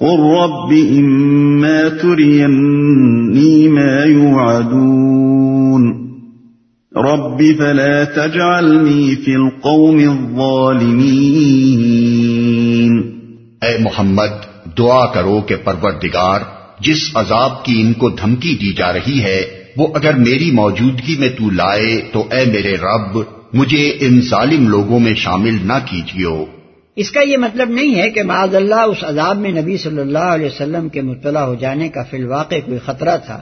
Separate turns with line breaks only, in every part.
قل رب إما تريني ما يوعدون رب فلا تجعلني في القوم الظالمين
اے محمد، دعا کرو کہ پروردگار، جس عذاب کی ان کو دھمکی دی جا رہی ہے، وہ اگر میری موجودگی میں تو لائے تو اے میرے رب، مجھے ان ظالم لوگوں میں شامل نہ کیجیو۔
اس کا یہ مطلب نہیں ہے کہ معذ اللہ اس عذاب میں نبی صلی اللہ علیہ وسلم کے مبتلا ہو جانے کا فی الواقع کوئی خطرہ تھا،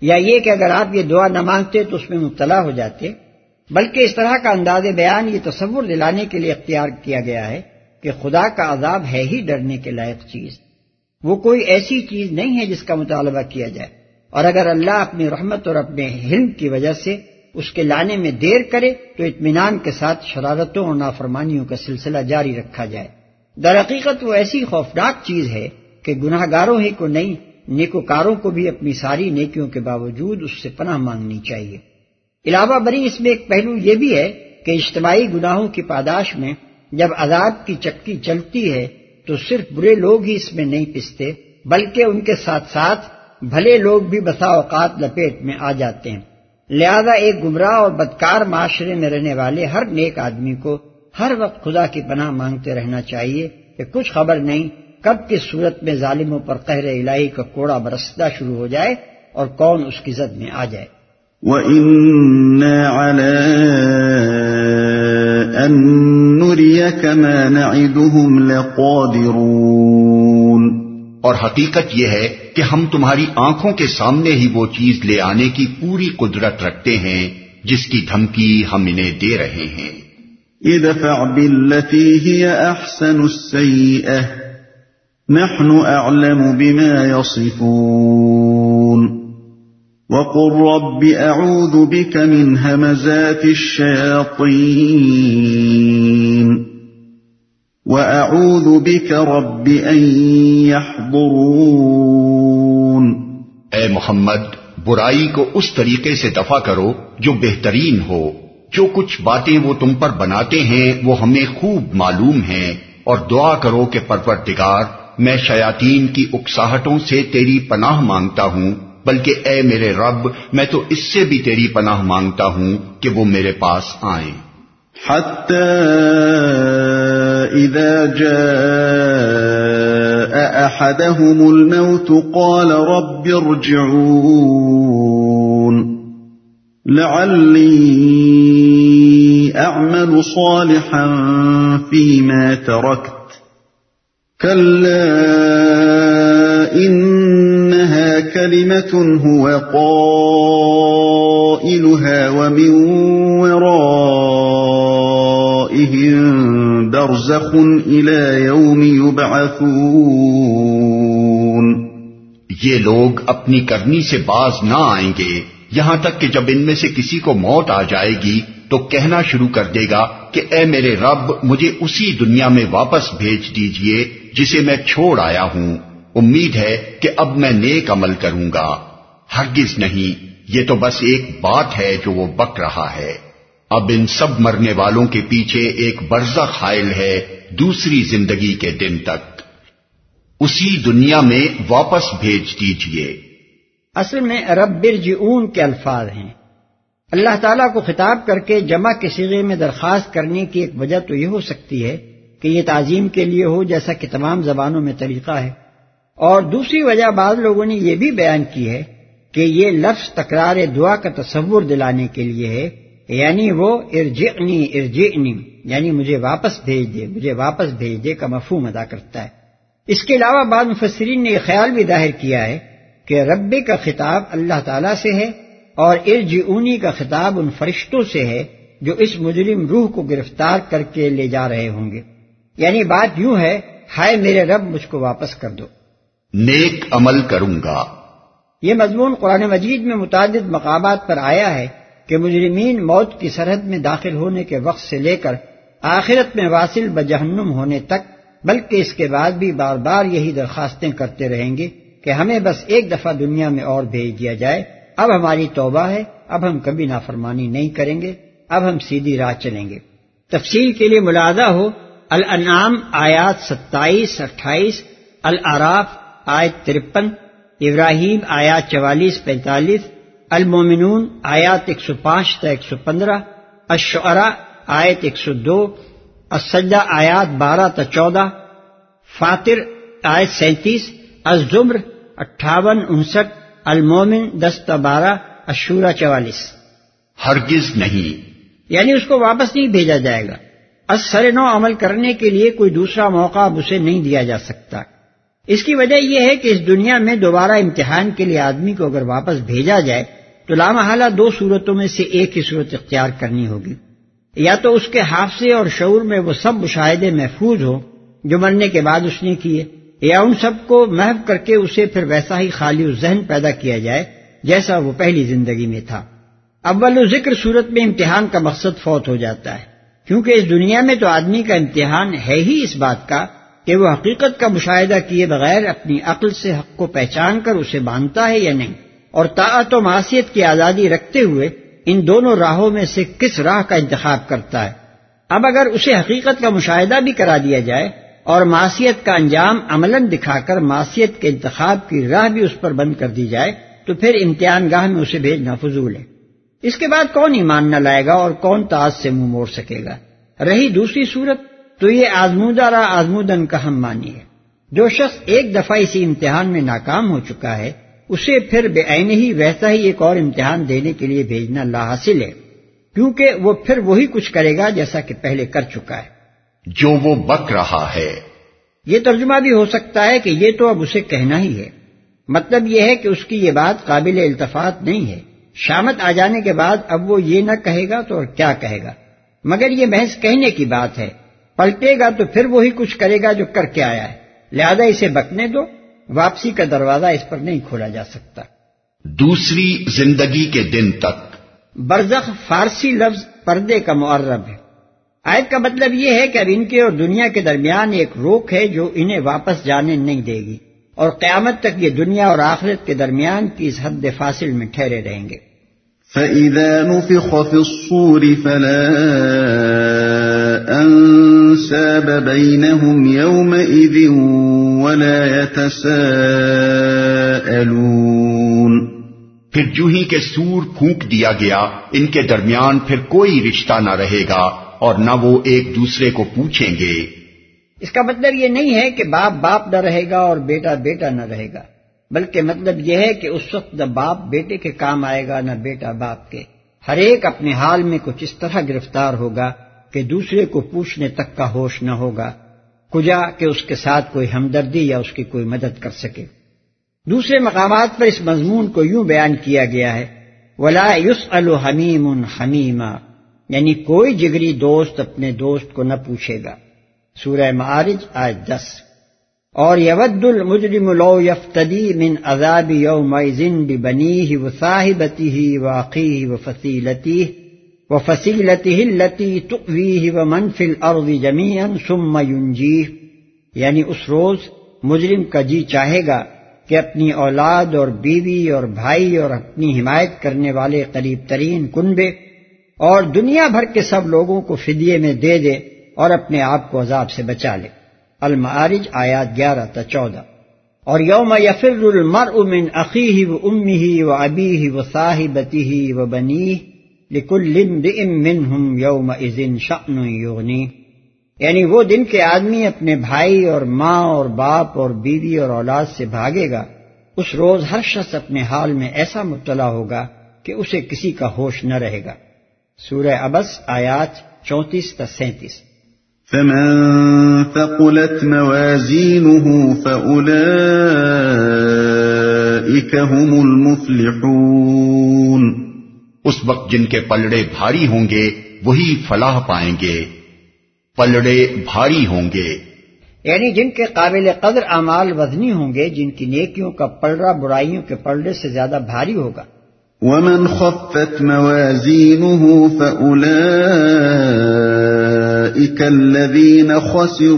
یا یہ کہ اگر آپ یہ دعا نہ مانگتے تو اس میں مبتلا ہو جاتے۔ بلکہ اس طرح کا انداز بیان، یہ تصور دلانے کے لیے اختیار کیا گیا ہے کہ خدا کا عذاب ہے ہی ڈرنے کے لائق چیز۔ وہ کوئی ایسی چیز نہیں ہے جس کا مطالبہ کیا جائے۔ اور اگر اللہ اپنی رحمت اور اپنے حلم کی وجہ سے اس کے لانے میں دیر کرے تو اطمینان کے ساتھ شرارتوں اور نافرمانیوں کا سلسلہ جاری رکھا جائے۔ در حقیقت وہ ایسی خوفناک چیز ہے کہ گناہ گاروں ہی کو نہیں، نیکوکاروں کو بھی اپنی ساری نیکیوں کے باوجود اس سے پناہ مانگنی چاہیے۔ علاوہ بری اس میں ایک پہلو یہ بھی ہے کہ اجتماعی گناہوں کی پاداش میں جب عذاب کی چکی چلتی ہے تو صرف برے لوگ ہی اس میں نہیں پستے، بلکہ ان کے ساتھ ساتھ بھلے لوگ بھی بسا اوقات لپیٹ میں آ جاتے ہیں۔ لہذا ایک گمراہ اور بدکار معاشرے میں رہنے والے ہر نیک آدمی کو ہر وقت خدا کی پناہ مانگتے رہنا چاہیے کہ کچھ خبر نہیں، کب کس صورت میں ظالموں پر قہر الہی کا کوڑا برسنا شروع ہو جائے اور کون اس کی زد میں آ جائے۔
وَإِنَّا عَلَىٰ أَن نُّرِيَكَ مَا نَعِدُهُمْ لَقَادِرُونَ
اور حقیقت یہ ہے کہ ہم تمہاری آنکھوں کے سامنے ہی وہ چیز لے آنے کی پوری قدرت رکھتے ہیں، جس کی دھمکی ہم انہیں دے رہے ہیں۔
ادفع بالتي هي احسن السيئة نحن اعلم بما يصفون وقل رب اعوذ بك من همزات الشياطين وَأَعُوذُ بِكَ رَبِّ أَن يَحْضُرُونَ۔
اے محمد برائی کو اس طریقے سے دفع کرو جو بہترین ہو۔ جو کچھ باتیں وہ تم پر بناتے ہیں وہ ہمیں خوب معلوم ہیں۔ اور دعا کرو کہ پروردگار میں شیاطین کی اکساہٹوں سے تیری پناہ مانگتا ہوں بلکہ اے میرے رب میں تو اس سے بھی تیری پناہ مانگتا ہوں کہ وہ میرے پاس آئیں۔
إذا جاء أحدهم الموت قال رب ارجعون لعلي أعمل صالحا فيما تركت كلا إنها كلمة هو قائلها ومن ورائهم برزخ يوم يبعثون۔
یہ لوگ اپنی کرنی سے باز نہ آئیں گے۔ یہاں تک کہ جب ان میں سے کسی کو موت آ جائے گی، تو کہنا شروع کر دے گا کہ اے میرے رب، مجھے اسی دنیا میں واپس بھیج دیجیے جسے میں چھوڑ آیا ہوں۔ امید ہے کہ اب میں نیک عمل کروں گا۔ ہرگز نہیں، یہ تو بس ایک بات ہے جو وہ بک رہا ہے۔ اب ان سب مرنے والوں کے پیچھے ایک برزہ خائل ہے دوسری زندگی کے دن تک۔ اسی دنیا میں واپس بھیج دیجیے۔
اصل میں رب برجعون کے الفاظ ہیں۔ اللہ تعالیٰ کو خطاب کر کے جمع کے سیغے میں درخواست کرنے کی ایک وجہ تو یہ ہو سکتی ہے کہ یہ تعظیم کے لیے ہو جیسا کہ تمام زبانوں میں طریقہ ہے۔ اور دوسری وجہ بعض لوگوں نے یہ بھی بیان کی ہے کہ یہ لفظ تکرار دعا کا تصور دلانے کے لیے ہے یعنی وہ ارجعنی ارجعنی یعنی مجھے واپس بھیج دے مجھے واپس بھیج دے کا مفہوم ادا کرتا ہے۔ اس کے علاوہ بعض مفسرین نے یہ خیال بھی ظاہر کیا ہے کہ رب کا خطاب اللہ تعالی سے ہے اور ارجعونی کا خطاب ان فرشتوں سے ہے جو اس مجرم روح کو گرفتار کر کے لے جا رہے ہوں گے۔ یعنی بات یوں ہے ہائے میرے رب مجھ کو واپس کر دو۔
نیک عمل کروں گا۔
یہ مضمون قرآن مجید میں متعدد مقامات پر آیا ہے۔ کہ مجرمین موت کی سرحد میں داخل ہونے کے وقت سے لے کر آخرت میں واصل بجہنم ہونے تک، بلکہ اس کے بعد بھی بار بار یہی درخواستیں کرتے رہیں گے کہ ہمیں بس ایک دفعہ دنیا میں اور بھیج دیا جائے۔ اب ہماری توبہ ہے، اب ہم کبھی نافرمانی نہیں کریں گے، اب ہم سیدھی راہ چلیں گے۔ تفصیل کے لیے ملازہ ہو، الانعام آیات ستائیس، اٹھائیس، العراف آیت ترپن، ابراہیم آیات چوالیس، پینتالیس المومنون آیات ایک سو پانچ تا ایک سو پندرہ اشعرا آیت ایک سو دو اسجدہ آیات بارہ تا چودہ فاتر آیت سینتیس الزمر اٹھاون انسٹھ المومن دس تا بارہ اشورا چوالیس۔
ہرگز نہیں۔
یعنی اس کو واپس نہیں بھیجا جائے گا۔ اثر نو عمل کرنے کے لیے کوئی دوسرا موقع اب اسے نہیں دیا جا سکتا۔ اس کی وجہ یہ ہے کہ اس دنیا میں دوبارہ امتحان کے لیے آدمی کو اگر واپس بھیجا جائے تو لامحالہ دو صورتوں میں سے ایک ہی صورت اختیار کرنی ہوگی۔ یا تو اس کے حافظے اور شعور میں وہ سب مشاہدے محفوظ ہو جو مرنے کے بعد اس نے کیے، یا ان سب کو محو کر کے اسے پھر ویسا ہی خالی ذہن پیدا کیا جائے جیسا وہ پہلی زندگی میں تھا۔ اول و ذکر صورت میں امتحان کا مقصد فوت ہو جاتا ہے۔ کیونکہ اس دنیا میں تو آدمی کا امتحان ہے ہی اس بات کا کہ وہ حقیقت کا مشاہدہ کیے بغیر اپنی عقل سے حق کو پہچان کر اسے باندھتا ہے یا نہیں۔ اور طاعت و معاشیت کی آزادی رکھتے ہوئے ان دونوں راہوں میں سے کس راہ کا انتخاب کرتا ہے؟ اب اگر اسے حقیقت کا مشاہدہ بھی کرا دیا جائے اور معاشیت کا انجام عملاً دکھا کر معاشیت کے انتخاب کی راہ بھی اس پر بند کر دی جائے، تو پھر امتحان گاہ میں اسے بھیجنا فضول ہے۔ اس کے بعد کون ایمان نہ لائے گا اور کون تاج سے منہ موڑ سکے گا؟ رہی دوسری صورت، تو یہ آزمودہ را آزمودن کا ہم مانی ہے جو شخص ایک دفعہ اسی امتحان میں ناکام ہو چکا ہے اسے پھر بے عین ہی ویسا ہی ایک اور امتحان دینے کے لیے بھیجنا لا حاصل ہے کیونکہ وہ پھر وہی کچھ کرے گا جیسا کہ پہلے کر چکا ہے۔
جو وہ بک رہا ہے۔
یہ ترجمہ بھی ہو سکتا ہے کہ یہ تو اب اسے کہنا ہی ہے۔ مطلب یہ ہے کہ اس کی یہ بات قابل التفات نہیں ہے۔ شامت آ جانے کے بعد اب وہ یہ نہ کہے گا تو اور کیا کہے گا؟ مگر یہ محض کہنے کی بات ہے۔ پلٹے گا تو پھر وہی کچھ کرے گا جو کر کے آیا ہے۔ لہذا اسے بکنے دو۔ واپسی کا دروازہ اس پر نہیں کھولا جا سکتا۔
دوسری زندگی کے دن تک۔
برزخ فارسی لفظ پردے کا معرب ہے۔ آیت کا مطلب یہ ہے کہ اب ان کے اور دنیا کے درمیان ایک روک ہے جو انہیں واپس جانے نہیں دے گی۔ اور قیامت تک یہ دنیا اور آخرت کے درمیان کی اس حد فاصل میں ٹھہرے رہیں گے۔
فَإِذَا نُفِخَ فِي الصُّورِ فَلَا أَنسَابَ بَيْنَهُمْ يَوْمَئِذٍ وَلَا يَتَسَاءَلُونَ
پھر جو ہی کے سور پھونک دیا گیا ان کے درمیان پھر کوئی رشتہ نہ رہے گا اور نہ وہ ایک دوسرے کو پوچھیں گے۔
اس کا مطلب یہ نہیں ہے کہ باپ باپ نہ رہے گا اور بیٹا بیٹا نہ رہے گا بلکہ مطلب یہ ہے کہ اس وقت نہ باپ بیٹے کے کام آئے گا نہ بیٹا باپ کے۔ ہر ایک اپنے حال میں کچھ اس طرح گرفتار ہوگا کہ دوسرے کو پوچھنے تک کا ہوش نہ ہوگا، کجا کہ اس کے ساتھ کوئی ہمدردی یا اس کی کوئی مدد کر سکے۔ دوسرے مقامات پر اس مضمون کو یوں بیان کیا گیا ہے، ولا یوس الحمیم حمیما یعنی کوئی جگری دوست اپنے دوست کو نہ پوچھے گا۔ سورہ معارج آج دس۔ اور یود المجرم لو یفتدی من عذاب یوم بنی و صاحبتی ہی واقعی و فصیلتی و فصیلتی لتی تقوی و منفل ارض جمین سم یعنی اس روز مجرم کا جی چاہے گا کہ اپنی اولاد اور بیوی اور بھائی اور اپنی حمایت کرنے والے قریب ترین کنبے اور دنیا بھر کے سب لوگوں کو فدیے میں دے دے اور اپنے آپ کو عذاب سے بچا لے. المعارج آیات گیارہ تا چودہ. اور یوم یفر المر امن عقی و امی ہی و ابی ہی و صاحبتی ہی و بنی لکل منہم یوم شأن یغنی۔ یعنی وہ دن کے آدمی اپنے بھائی اور ماں اور باپ اور بیوی اور اولاد سے بھاگے گا۔ اس روز ہر شخص اپنے حال میں ایسا مبتلا ہوگا کہ اسے کسی کا ہوش نہ رہے گا۔ سورہ ابس آیات چونتیس تا سینتیس۔
فمن ثقلت موازينه فأولئك هم المفلحون۔
اس وقت جن کے پلڑے بھاری ہوں گے وہی فلاح پائیں گے۔ پلڑے بھاری ہوں گے۔
یعنی جن کے قابل قدر اعمال وزنی ہوں گے جن کی نیکیوں کا پلڑا برائیوں کے پلڑے سے زیادہ بھاری ہوگا۔
ومن خفت موازينه فأولئك الذين خسروا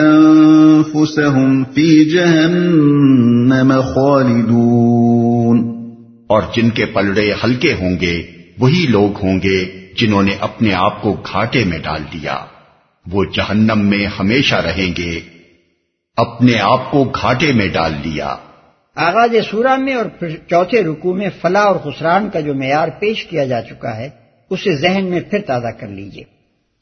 أنفسهم في جهنم خالدون۔
اور جن کے پلڑے ہلکے ہوں گے وہی لوگ ہوں گے جنہوں نے اپنے آپ کو گھاٹے میں ڈال دیا۔ وہ جہنم میں ہمیشہ رہیں گے۔ اپنے آپ کو گھاٹے میں ڈال لیا
آغاز سورہ میں اور پھر چوتھے رکو میں فلاح اور خسران کا جو معیار پیش کیا جا چکا ہے اسے ذہن میں پھر تازہ کر لیجیے۔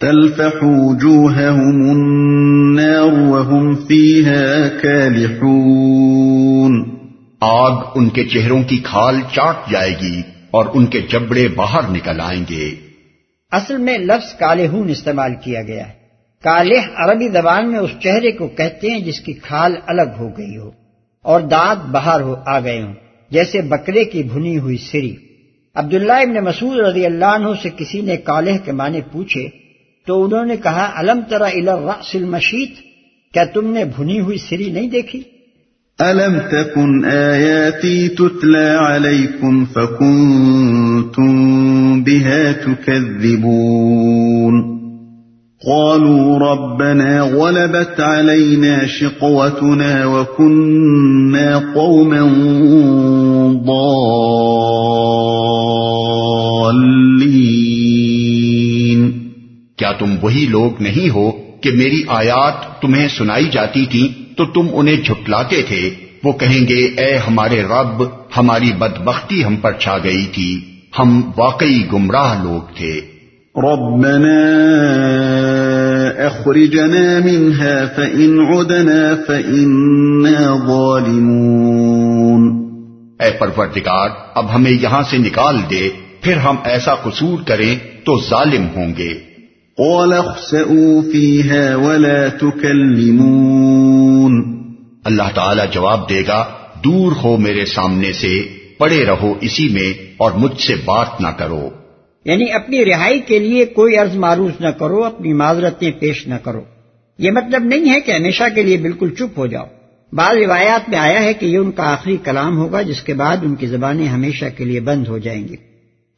تلفح وجوههم النار وهم فيها كالحون
آگ ان کے چہروں کی کھال چاٹ جائے گی اور ان کے جبڑے باہر نکل آئیں گے۔
اصل میں لفظ کالہون استعمال کیا گیا ہے۔ کالح عربی زبان میں اس چہرے کو کہتے ہیں جس کی کھال الگ ہو گئی ہو اور دانت باہر ہو آ گئے ہوں، جیسے بکرے کی بھنی ہوئی سری۔ عبداللہ ابن مسعود رضی اللہ عنہ سے کسی نے کالح کے معنی پوچھے تو انہوں نے کہا، الم ترا الرأس المشیت؟ کیا تم نے بھنی ہوئی سری نہیں دیکھی؟
ألم تكن آياتي تتلى عليكم فكنتم بها تكذبون قالوا ربنا غلبت علينا شقوتنا وكنا قوما ضالين
کیا تم وہی لوگ نہیں ہو کہ میری آیات تمہیں سنائی جاتی تھی تو تم انہیں جھٹلاتے تھے۔ وہ کہیں گے اے ہمارے رب ہماری بدبختی ہم پر چھا گئی تھی۔ ہم واقعی گمراہ لوگ تھے۔
ربنا اخرجنا منها فإن عدنا فإنا ظالمون۔
اے پروردگار اب ہمیں یہاں سے نکال دے۔ پھر ہم ایسا قصور کریں تو ظالم ہوں گے۔
قال اخسئوا فيها ولا تكلمون۔
اللہ تعالی جواب دے گا، دور ہو میرے سامنے سے، پڑے رہو اسی میں اور مجھ سے بات نہ کرو۔
یعنی اپنی رہائی کے لیے کوئی عرض معروض نہ کرو، اپنی معذرتیں پیش نہ کرو۔ یہ مطلب نہیں ہے کہ ہمیشہ کے لیے بالکل چپ ہو جاؤ۔ بعض روایات میں آیا ہے کہ یہ ان کا آخری کلام ہوگا جس کے بعد ان کی زبانیں ہمیشہ کے لیے بند ہو جائیں گی۔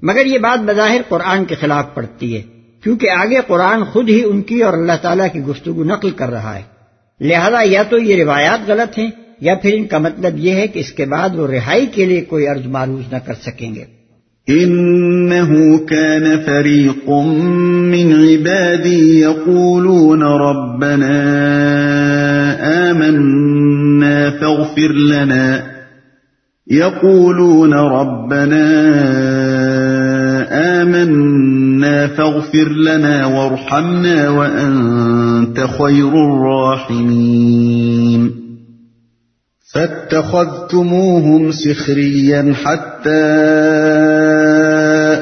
مگر یہ بات بظاہر قرآن کے خلاف پڑتی ہے، کیونکہ آگے قرآن خود ہی ان کی اور اللہ تعالیٰ کی گفتگو نقل کر رہا ہے۔ لہذا یا تو یہ روایات غلط ہیں یا پھر ان کا مطلب یہ ہے کہ اس کے بعد وہ رہائی کے لیے کوئی عرض معروض نہ کر سکیں گے۔
انه كان فريق من عبادي يقولون ربنا آمنا فاغفر لنا. يقولون ربنا آمنا فاغفر لنا وارحمنا وأنت خير الراحمين. فاتخذتموهم سخريا حتى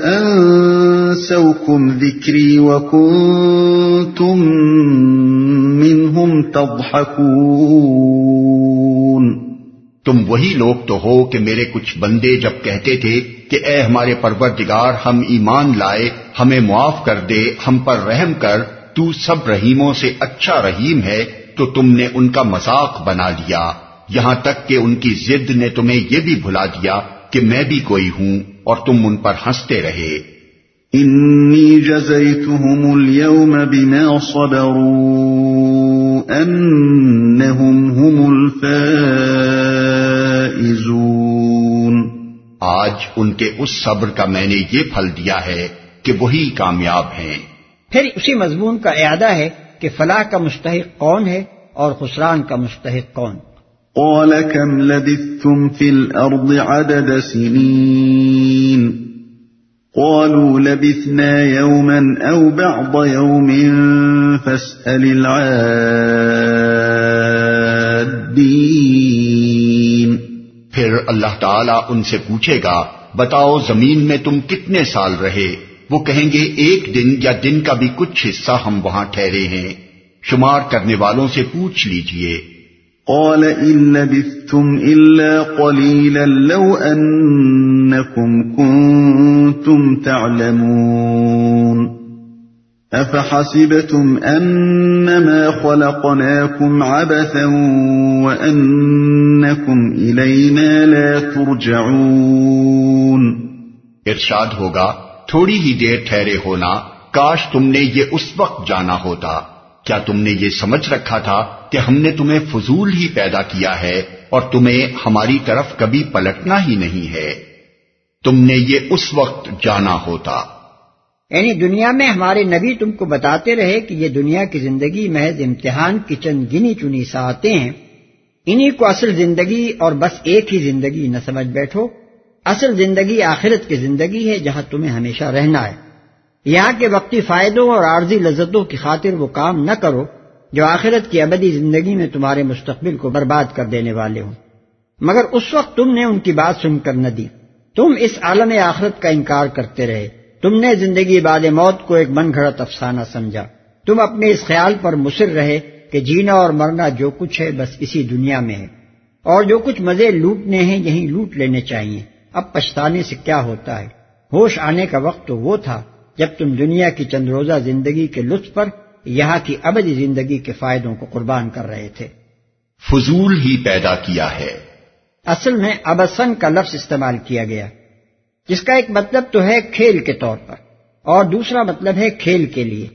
أنسوكم ذكري وكنتم منهم تضحكون.
تم وہی لوگ تو ہو کہ میرے کچھ بندے جب کہتے تھے کہ اے ہمارے پروردگار، ہم ایمان لائے، ہمیں معاف کر دے، ہم پر رحم کر، تو سب رحیموں سے اچھا رحیم ہے، تو تم نے ان کا مذاق بنا لیا۔ یہاں تک کہ ان کی ضد نے تمہیں یہ بھی بھلا دیا کہ میں بھی کوئی ہوں اور تم ان پر ہنستے رہے۔
انی جزیتهم اليوم بما صبروا انہم هم الفائزون
آج ان کے اس صبر کا میں نے یہ پھل دیا ہے کہ وہی کامیاب ہیں۔
پھر اسی مضمون کا اعادہ ہے کہ فلاح کا مستحق کون ہے اور خسران کا مستحق کون۔
قال كم لبثتم في الأرض عدد سنين قالوا لبثنا يوما أو بعض يوم فاسأل العادين.
پھر اللہ تعالیٰ ان سے پوچھے گا، بتاؤ زمین میں تم کتنے سال رہے؟ وہ کہیں گے، ایک دن یا دن کا بھی کچھ حصہ ہم وہاں ٹھہرے ہیں۔ شمار کرنے والوں سے پوچھ لیجیے۔
قال إن لبثتم إلا قليلا لو أنكم كنتم تعلمون أفحسبتم أنما خلقناكم عبثا وأنكم إلينا لا ترجعون
ارشاد ہوگا، تھوڑی ہی دیر ٹھہرے ہونا، کاش تم نے یہ اس وقت جانا ہوتا۔ کیا تم نے یہ سمجھ رکھا تھا کہ ہم نے تمہیں فضول ہی پیدا کیا ہے اور تمہیں ہماری طرف کبھی پلٹنا ہی نہیں ہے؟ تم نے یہ اس وقت جانا ہوتا۔
یعنی دنیا میں ہمارے نبی تم کو بتاتے رہے کہ یہ دنیا کی زندگی محض امتحان کی چند گنی چنی ساعتیں ہیں۔ انہی کو اصل زندگی اور بس ایک ہی زندگی نہ سمجھ بیٹھو۔ اصل زندگی آخرت کی زندگی ہے جہاں تمہیں ہمیشہ رہنا ہے۔ یہاں کے وقتی فائدوں اور عارضی لذتوں کی خاطر وہ کام نہ کرو جو آخرت کی ابدی زندگی میں تمہارے مستقبل کو برباد کر دینے والے ہوں۔ مگر اس وقت تم نے ان کی بات سن کر نہ دی۔ تم اس عالم آخرت کا انکار کرتے رہے۔ تم نے زندگی بعد موت کو ایک من گھڑت افسانہ سمجھا۔ تم اپنے اس خیال پر مصر رہے کہ جینا اور مرنا جو کچھ ہے بس اسی دنیا میں ہے۔ اور جو کچھ مزے لوٹنے ہیں یہیں لوٹ لینے چاہیے۔ اب پچھتانے سے کیا ہوتا ہے؟ ہوش آنے کا وقت تو وہ تھا۔ جب تم دنیا کی چند روزہ زندگی کے لطف پر یہاں کی ابدی زندگی کے فائدوں کو قربان کر رہے تھے۔
فضول ہی پیدا کیا ہے۔
اصل میں ابسن کا لفظ استعمال کیا گیا جس کا ایک مطلب تو ہے کھیل کے طور پر اور دوسرا مطلب ہے کھیل کے لیے۔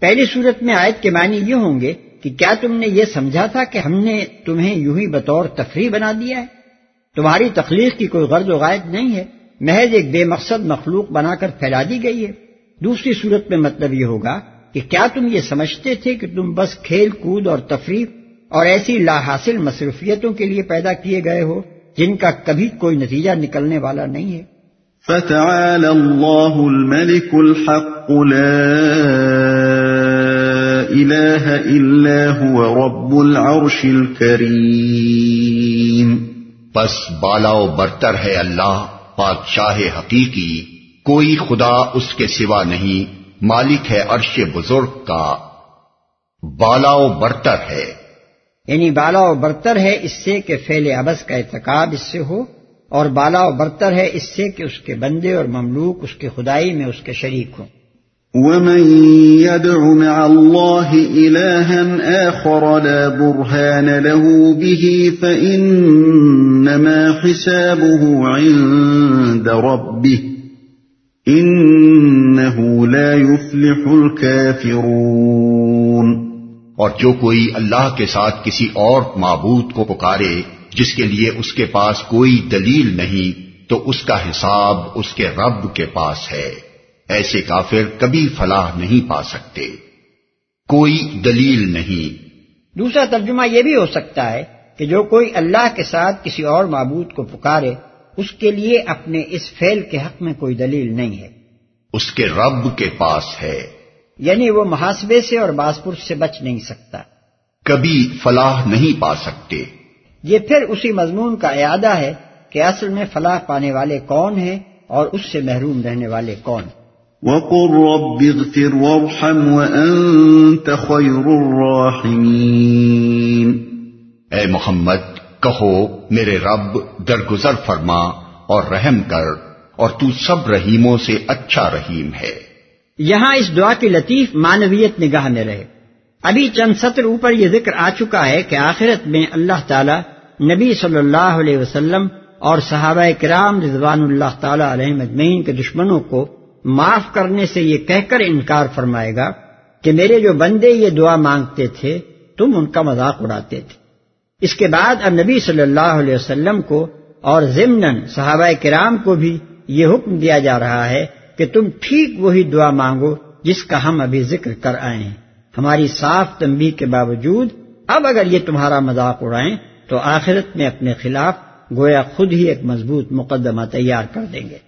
پہلی صورت میں آیت کے معنی یہ ہوں گے کہ کیا تم نے یہ سمجھا تھا کہ ہم نے تمہیں یوں ہی بطور تفریح بنا دیا ہے؟ تمہاری تخلیق کی کوئی غرض و غائب نہیں ہے محض ایک بے مقصد مخلوق بنا کر پھیلا دی گئی ہے۔ دوسری صورت میں مطلب یہ ہوگا کہ کیا تم یہ سمجھتے تھے کہ تم بس کھیل کود اور تفریح اور ایسی لا حاصل مصروفیتوں کے لیے پیدا کیے گئے ہو جن کا کبھی کوئی نتیجہ نکلنے والا نہیں ہے؟
فتعالى الله الملك الحق لا إله إلا هو رب العرش الكريم۔
بس بالا و برتر ہے اللہ بادشاہ حقیقی۔ کوئی خدا اس کے سوا نہیں مالک ہے عرش بزرگ کا۔ بالا و برتر ہے۔
یعنی بالا و برتر ہے اس سے کہ فیل ابس کا اعتقاب اس سے ہو اور بالا و برتر ہے اس سے کہ اس کے بندے اور مملوک اس کے خدائی میں اس کے شریک ہوں۔
ومن يدع مع الله إلها آخر لا برهان له به فإنما حسابه عند ربه إنه لا يفلح الكافرون۔
اور جو کوئی اللہ کے ساتھ کسی اور معبود کو پکارے جس کے لیے اس کے پاس کوئی دلیل نہیں تو اس کا حساب اس کے رب کے پاس ہے۔ ایسے کافر کبھی فلاح نہیں پا سکتے۔ کوئی دلیل نہیں۔
دوسرا ترجمہ یہ بھی ہو سکتا ہے کہ جو کوئی اللہ کے ساتھ کسی اور معبود کو پکارے اس کے لیے اپنے اس فیل کے حق میں کوئی دلیل نہیں ہے۔
اس کے رب کے پاس ہے۔
یعنی وہ محاسبے سے اور باسپور سے بچ نہیں سکتا۔
کبھی فلاح نہیں پا سکتے۔
یہ پھر اسی مضمون کا اعادہ ہے کہ اصل میں فلاح پانے والے کون ہیں اور اس سے محروم رہنے والے کون۔
وَقُلْ رَبِّ اغْفِرْ وَارْحَمْ وَأَنْتَ خَيْرُ الرَّاحِمِينَ۔
اے محمد کہو، میرے رب درگزر فرما اور رحم کر اور تو سب رحیموں سے اچھا رحیم ہے۔
یہاں اس دعا کی لطیف معنویت نگاہ میں رہے۔ ابھی چند سطر اوپر یہ ذکر آ چکا ہے کہ آخرت میں اللہ تعالی نبی صلی اللہ علیہ وسلم اور صحابہ کرام رضوان اللہ تعالی علیہ مجمعین کے دشمنوں کو معاف کرنے سے یہ کہہ کر انکار فرمائے گا کہ میرے جو بندے یہ دعا مانگتے تھے، تم ان کا مذاق اڑاتے تھے۔ اس کے بعد اب نبی صلی اللہ علیہ وسلم کو اور ضمن صحابہ کرام کو بھی یہ حکم دیا جا رہا ہے کہ تم ٹھیک وہی دعا مانگو جس کا ہم ابھی ذکر کر آئے ہیں۔ ہماری صاف تنبیہ کے باوجود اب اگر یہ تمہارا مذاق اڑائیں تو آخرت میں اپنے خلاف گویا خود ہی ایک مضبوط مقدمہ تیار کر دیں گے۔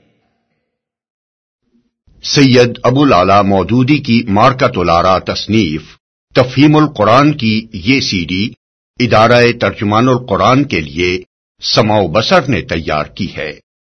سید ابو لالا مودودی کی مارکت الارا تصنیف تفہیم القرآن کی یہ سی ڈی ادارہ ترجمان القرآن کے لیے سماؤ بسر نے تیار کی ہے۔